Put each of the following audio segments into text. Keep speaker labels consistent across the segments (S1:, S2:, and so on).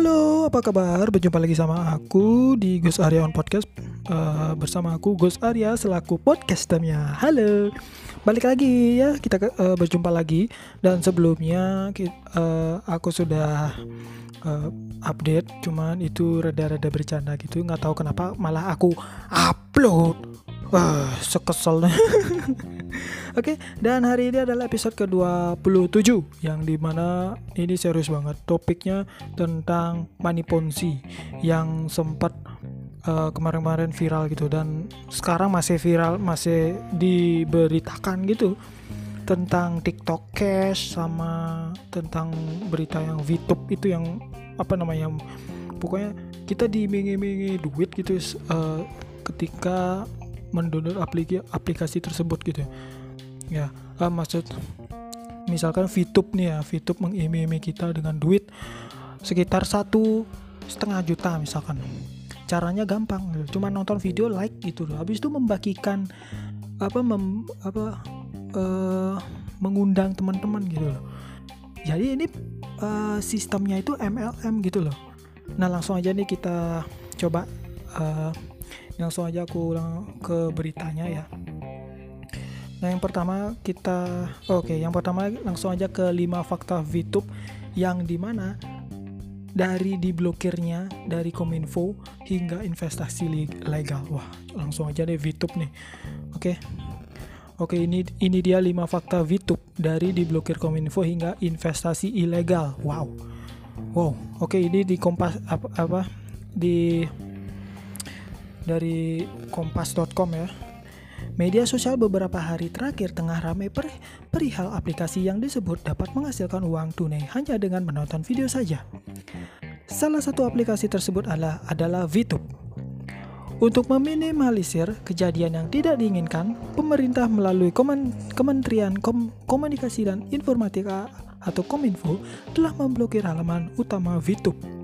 S1: Halo, apa kabar? Berjumpa lagi sama aku di Gus Arya on Podcast uh, bersama aku Gus Arya selaku podcasternya. Halo, balik lagi ya kita uh, berjumpa lagi dan sebelumnya uh, aku sudah uh, update, cuman itu rada-rada bercanda gitu, nggak tahu kenapa malah aku upload. Wah, sekesel. Oke, okay, dan hari ini adalah episode ke-27 yang di mana ini serius banget. Topiknya tentang money ponzi yang sempat kemarin kemarin-kemarin viral gitu dan sekarang masih viral, masih diberitakan gitu tentang TikTok Cash sama tentang berita yang VTube itu yang apa namanya pokoknya kita diiming-imingi duit gitu uh, ketika mendownload aplikasi aplikasi tersebut gitu ya uh, maksud misalkan VTube nih ya VTube mengiming kita dengan duit sekitar satu setengah juta misalkan. Caranya gampang gitu. cuma nonton video like gitu loh. Habis itu membagikan apa mem, apa uh, mengundang teman-teman gitu loh. Jadi ini uh, sistemnya itu MLM gitu loh. Nah langsung aja nih kita coba uh, langsung aja aku ulang ke beritanya ya Nah, yang pertama kita oke, okay, yang pertama langsung aja ke 5 fakta VTube yang di mana dari diblokirnya dari Kominfo hingga investasi legal. Wah, langsung aja deh VTube nih. Oke. Okay. Oke, okay, ini ini dia 5 fakta VTube dari diblokir Kominfo hingga investasi ilegal. Wow. Wow. Oke, okay, ini di Kompas apa, apa di dari kompas.com ya Media sosial beberapa hari terakhir tengah ramai per perihal aplikasi yang disebut dapat menghasilkan uang tunai hanya dengan menonton video saja. Salah satu aplikasi tersebut adalah, adalah VTube. Untuk meminimalisir kejadian yang tidak diinginkan, pemerintah melalui Kementerian Kom Komunikasi dan Informatika atau Kominfo telah memblokir halaman utama VTube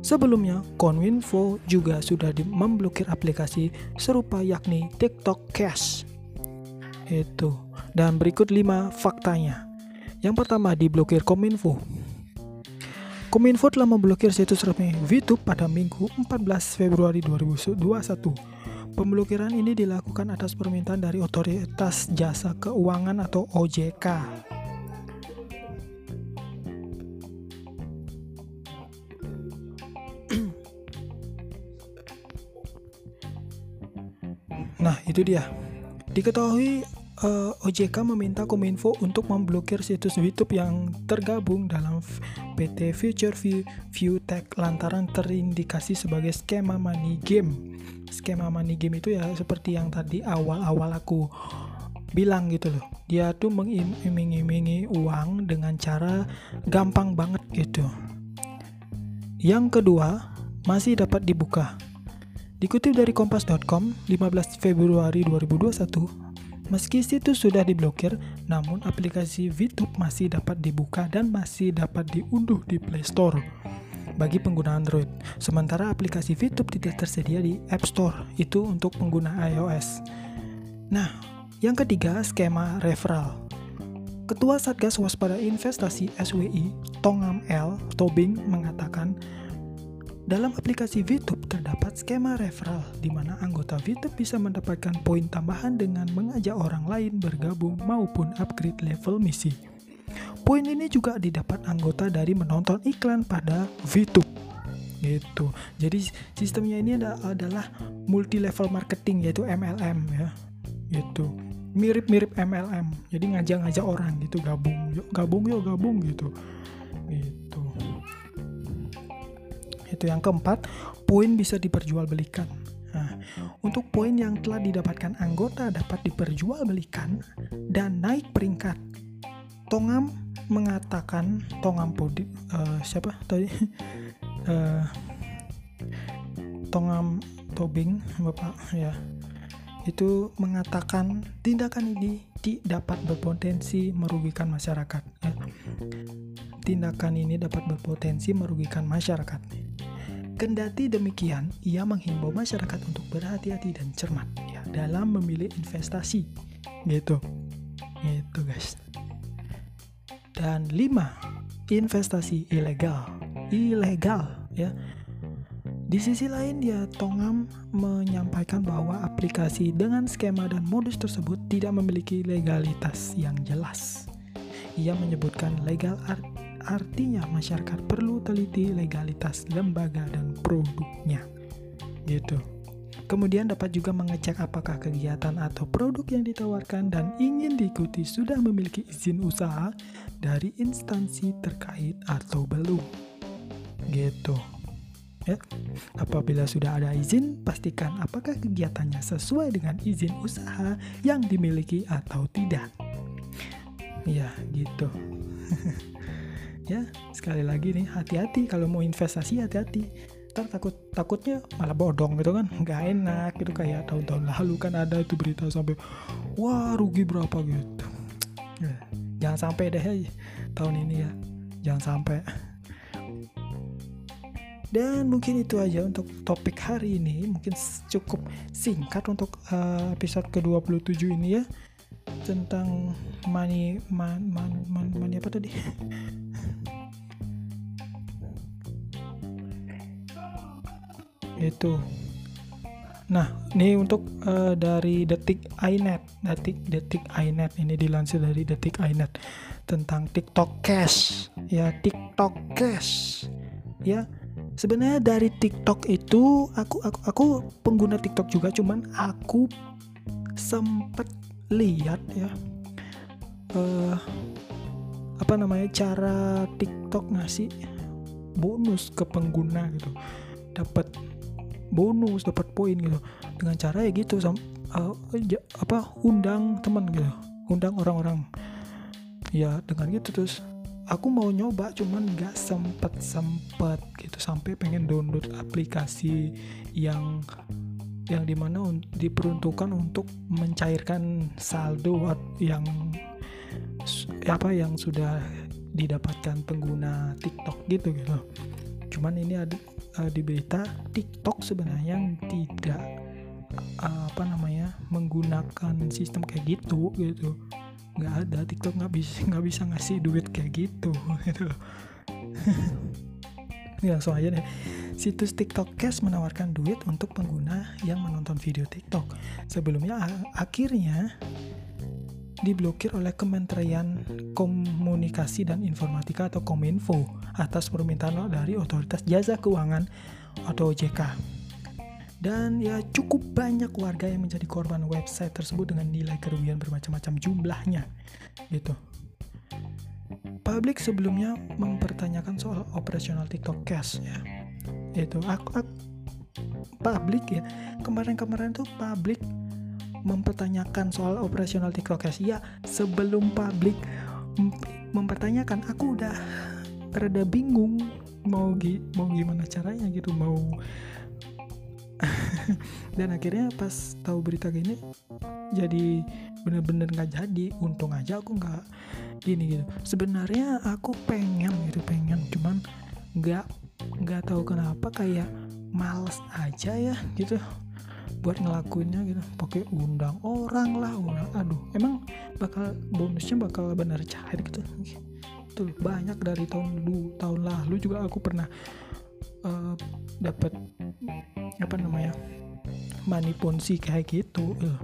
S1: Sebelumnya, Kominfo juga sudah memblokir aplikasi serupa yakni TikTok Cash. Itu. Dan berikut 5 faktanya. Yang pertama diblokir Kominfo. Kominfo telah memblokir situs resmi VTube pada Minggu 14 Februari 2021. Pemblokiran ini dilakukan atas permintaan dari Otoritas Jasa Keuangan atau OJK. Itu dia. Diketahui uh, eh, OJK meminta Kominfo untuk memblokir situs YouTube yang tergabung dalam PT Future View, View Tech lantaran terindikasi sebagai skema money game. Skema money game itu ya seperti yang tadi awal-awal aku bilang gitu loh. Dia tuh mengiming-imingi uang dengan cara gampang banget gitu. Yang kedua, masih dapat dibuka Dikutip dari kompas.com 15 Februari 2021, meski situs sudah diblokir, namun aplikasi VTube masih dapat dibuka dan masih dapat diunduh di Play Store bagi pengguna Android. Sementara aplikasi VTube tidak tersedia di App Store, itu untuk pengguna iOS. Nah, yang ketiga skema referral. Ketua Satgas Waspada Investasi SWI, Tongam L. Tobing mengatakan dalam aplikasi VTube terdapat skema referral di mana anggota VTube bisa mendapatkan poin tambahan dengan mengajak orang lain bergabung maupun upgrade level misi. Poin ini juga didapat anggota dari menonton iklan pada VTube. Gitu. Jadi sistemnya ini adalah multi level marketing yaitu MLM ya. Gitu. Mirip-mirip MLM. Jadi ngajak-ngajak orang gitu gabung, yuk gabung yuk gabung gitu. Gitu itu yang keempat poin bisa diperjualbelikan. Nah, untuk poin yang telah didapatkan anggota dapat diperjualbelikan dan naik peringkat. Tongam mengatakan Tongam Podi uh, siapa? Tadi uh, Tongam Tobing bapak ya. Itu mengatakan tindakan ini dapat berpotensi merugikan masyarakat ya. tindakan ini dapat berpotensi merugikan masyarakat Kendati demikian, ia menghimbau masyarakat untuk berhati-hati dan cermat ya dalam memilih investasi. Gitu. Gitu, guys. Dan lima, investasi ilegal. Ilegal ya di sisi lain ya Tongam menyampaikan bahwa aplikasi dengan skema dan modus tersebut tidak memiliki legalitas yang jelas ia menyebutkan legal art artinya masyarakat perlu teliti legalitas lembaga dan produknya gitu Kemudian dapat juga mengecek apakah kegiatan atau produk yang ditawarkan dan ingin diikuti sudah memiliki izin usaha dari instansi terkait atau belum. Gitu. Ya. Apabila sudah ada izin, pastikan apakah kegiatannya sesuai dengan izin usaha yang dimiliki atau tidak. Ya, gitu. ya, sekali lagi nih, hati-hati. Kalau mau investasi hati-hati. Ntar takut takutnya malah bodong gitu kan. Nggak enak gitu kayak tahun-tahun lalu kan ada itu berita sampai wah rugi berapa? gitu. Ya, jangan sampai deh ya, tahun ini ya. Jangan sampai. Dan mungkin itu aja untuk topik hari ini. Mungkin cukup singkat untuk uh, episode ke-27 ini ya. Tentang money man, man, man, money apa tadi itu. Nah ini untuk uh, dari detik inet detik detik inet ini dilansir dari detik inet tentang TikTok Cash. Ya TikTok Cash. Ya sebenarnya dari TikTok itu aku aku aku pengguna TikTok juga. Cuman aku sempet lihat ya uh, apa namanya cara TikTok ngasih bonus ke pengguna gitu. Dapat bonus dapat poin gitu. Dengan cara ya gitu sama uh, apa undang teman gitu. Undang orang-orang. Ya dengan gitu terus aku mau nyoba cuman nggak sempet sempet gitu. Sampai pengen download aplikasi yang yang di mana un diperuntukkan untuk mencairkan saldo yang apa yang sudah didapatkan pengguna TikTok gitu gitu. Cuman ini ada uh, di berita TikTok sebenarnya yang tidak uh, apa namanya menggunakan sistem kayak gitu gitu. Nggak ada TikTok nggak bisa nggak bisa ngasih duit kayak gitu gitu. Ini langsung aja deh. Situs TikTok Cash menawarkan duit untuk pengguna yang menonton video TikTok. Sebelumnya akhirnya diblokir oleh Kementerian Komunikasi dan Informatika atau Kominfo atas permintaan dari Otoritas Jasa Keuangan atau OJK. Dan ya cukup banyak warga yang menjadi korban website tersebut dengan nilai kerugian bermacam-macam jumlahnya gitu. Publik sebelumnya mempertanyakan soal operasional TikTok Cash ya. Itu aku, aku publik ya. Kemarin-kemarin tuh publik mempertanyakan soal operasional TikTok Cash. Ya, sebelum publik mempertanyakan, aku udah rada bingung mau gi mau gimana caranya gitu mau dan akhirnya pas tahu berita gini jadi bener-bener nggak jadi untung aja aku nggak gini gitu sebenarnya aku pengen gitu pengen cuman nggak nggak tahu kenapa kayak males aja ya gitu buat ngelakuinnya gitu. Pakai undang orang lah undang. Aduh emang bakal bonusnya bakal benar cair gitu. Tuh banyak dari tahun dulu tahun lalu juga aku pernah uh, dapat apa namanya money ponzi kayak gitu uh,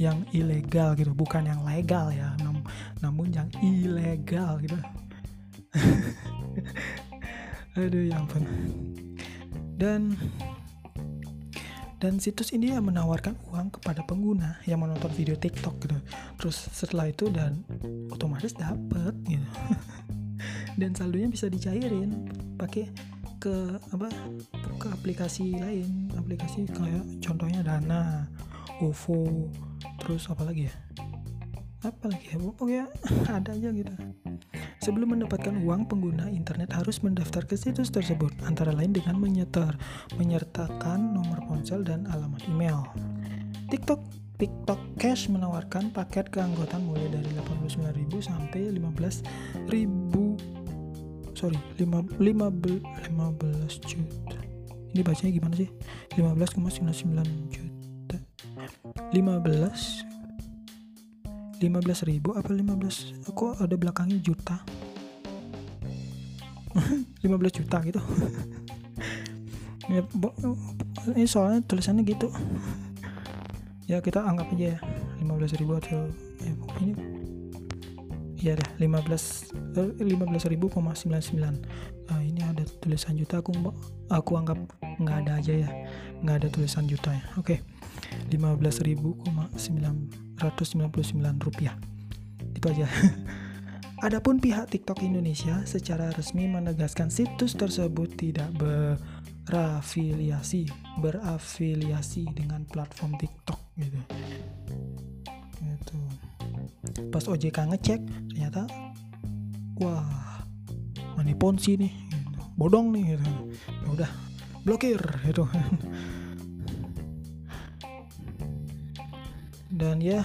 S1: yang ilegal gitu. Bukan yang legal ya nam namun yang ilegal gitu. Aduh ya ampun. Dan dan situs ini yang menawarkan uang kepada pengguna yang menonton video TikTok gitu terus setelah itu dan otomatis dapat gitu dan saldonya bisa dicairin pakai ke apa ke aplikasi lain aplikasi kayak contohnya Dana, OVO, terus apa lagi ya? Apa lagi ya? Pokoknya ada aja gitu. Sebelum mendapatkan uang, pengguna internet harus mendaftar ke situs tersebut, antara lain dengan menyetar, menyertakan nomor ponsel dan alamat email. TikTok TikTok Cash menawarkan paket keanggotaan mulai dari 89.000 sampai 15.000 sorry 5, 15, 15 juta. Ini bacanya gimana sih? 15,99 juta. 15 15 ribu apa 15 kok ada belakangnya juta 15 juta gitu. Ya bo- ini soalnya tulisannya gitu. Ya kita anggap aja ya 15.000 atau ya, ini iya dah 15 eh, 15.000,99 nah, ini ada tulisan juta aku aku anggap nggak ada aja ya. Nggak ada tulisan juta ya. Oke 15.999 rupiah. Itu aja Adapun pihak TikTok Indonesia secara resmi menegaskan situs tersebut tidak berafiliasi berafiliasi dengan platform TikTok gitu. Gitu. Pas OJK ngecek ternyata wah money ponzi nih gitu. bodong nih gitu. Ya udah blokir gitu dan ya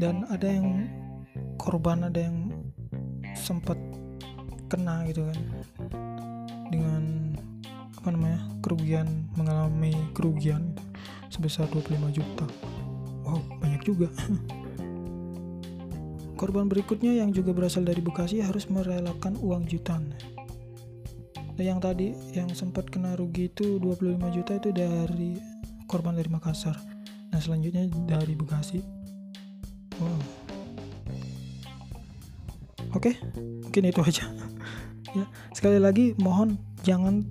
S1: dan ada yang korban ada yang sempat kena gitu kan. Dengan apa namanya kerugian mengalami kerugian gitu, sebesar 25 juta. Wow banyak juga. Korban berikutnya yang juga berasal dari Bekasi harus merelakan uang jutaan. Yang tadi yang sempat kena rugi itu 25 juta itu dari korban dari Makassar. Nah selanjutnya dari Bekasi Oke, mungkin itu aja. ya, sekali lagi mohon jangan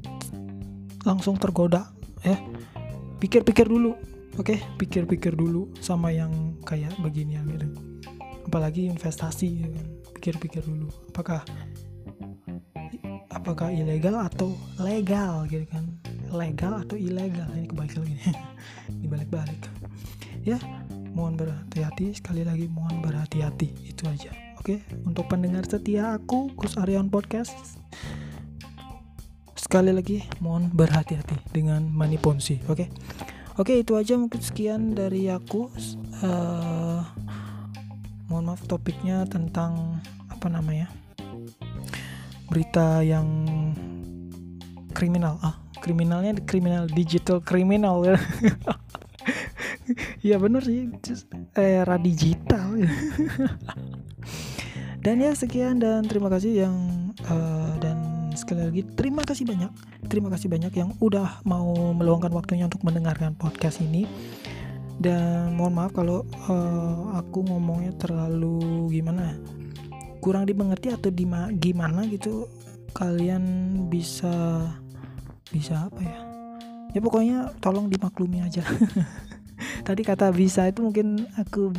S1: langsung tergoda ya. Pikir-pikir dulu. Oke, pikir-pikir dulu sama yang kayak begini gitu. Apalagi investasi ya kan. Pikir-pikir dulu apakah apakah ilegal atau legal gitu kan legal atau ilegal ini kebalik lagi dibalik-balik ya mohon berhati-hati. Sekali lagi mohon berhati-hati. Itu aja. Oke untuk pendengar setia aku Gus Aryan Podcast. Sekali lagi mohon berhati-hati dengan money ponzi oke? Oke itu aja mungkin sekian dari aku. Uh, mohon maaf topiknya tentang apa namanya? Berita yang kriminal. Ah kriminalnya kriminal digital kriminal Iya bener sih. Era digital. Dan ya sekian dan terima kasih yang uh, dan sekali lagi terima kasih banyak. Terima kasih banyak yang udah mau meluangkan waktunya untuk mendengarkan podcast ini. Dan mohon maaf kalau uh, aku ngomongnya terlalu gimana kurang dimengerti atau di gimana gitu. Kalian bisa bisa apa ya? Ya pokoknya tolong dimaklumi aja tadi kata bisa itu mungkin aku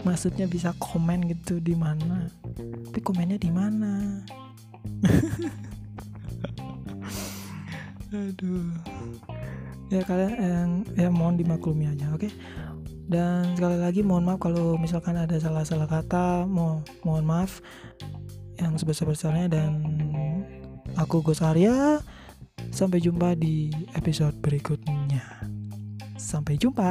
S1: maksudnya bisa komen gitu di mana. Tapi komennya di mana? Aduh. Ya kalian yang ya mohon dimaklumi aja oke? Okay? dan sekali lagi mohon maaf kalau misalkan ada salah-salah kata mo mohon maaf yang sebesar-besarnya. Dan aku Gus Arya sampai jumpa di episode berikutnya Sampai jumpa.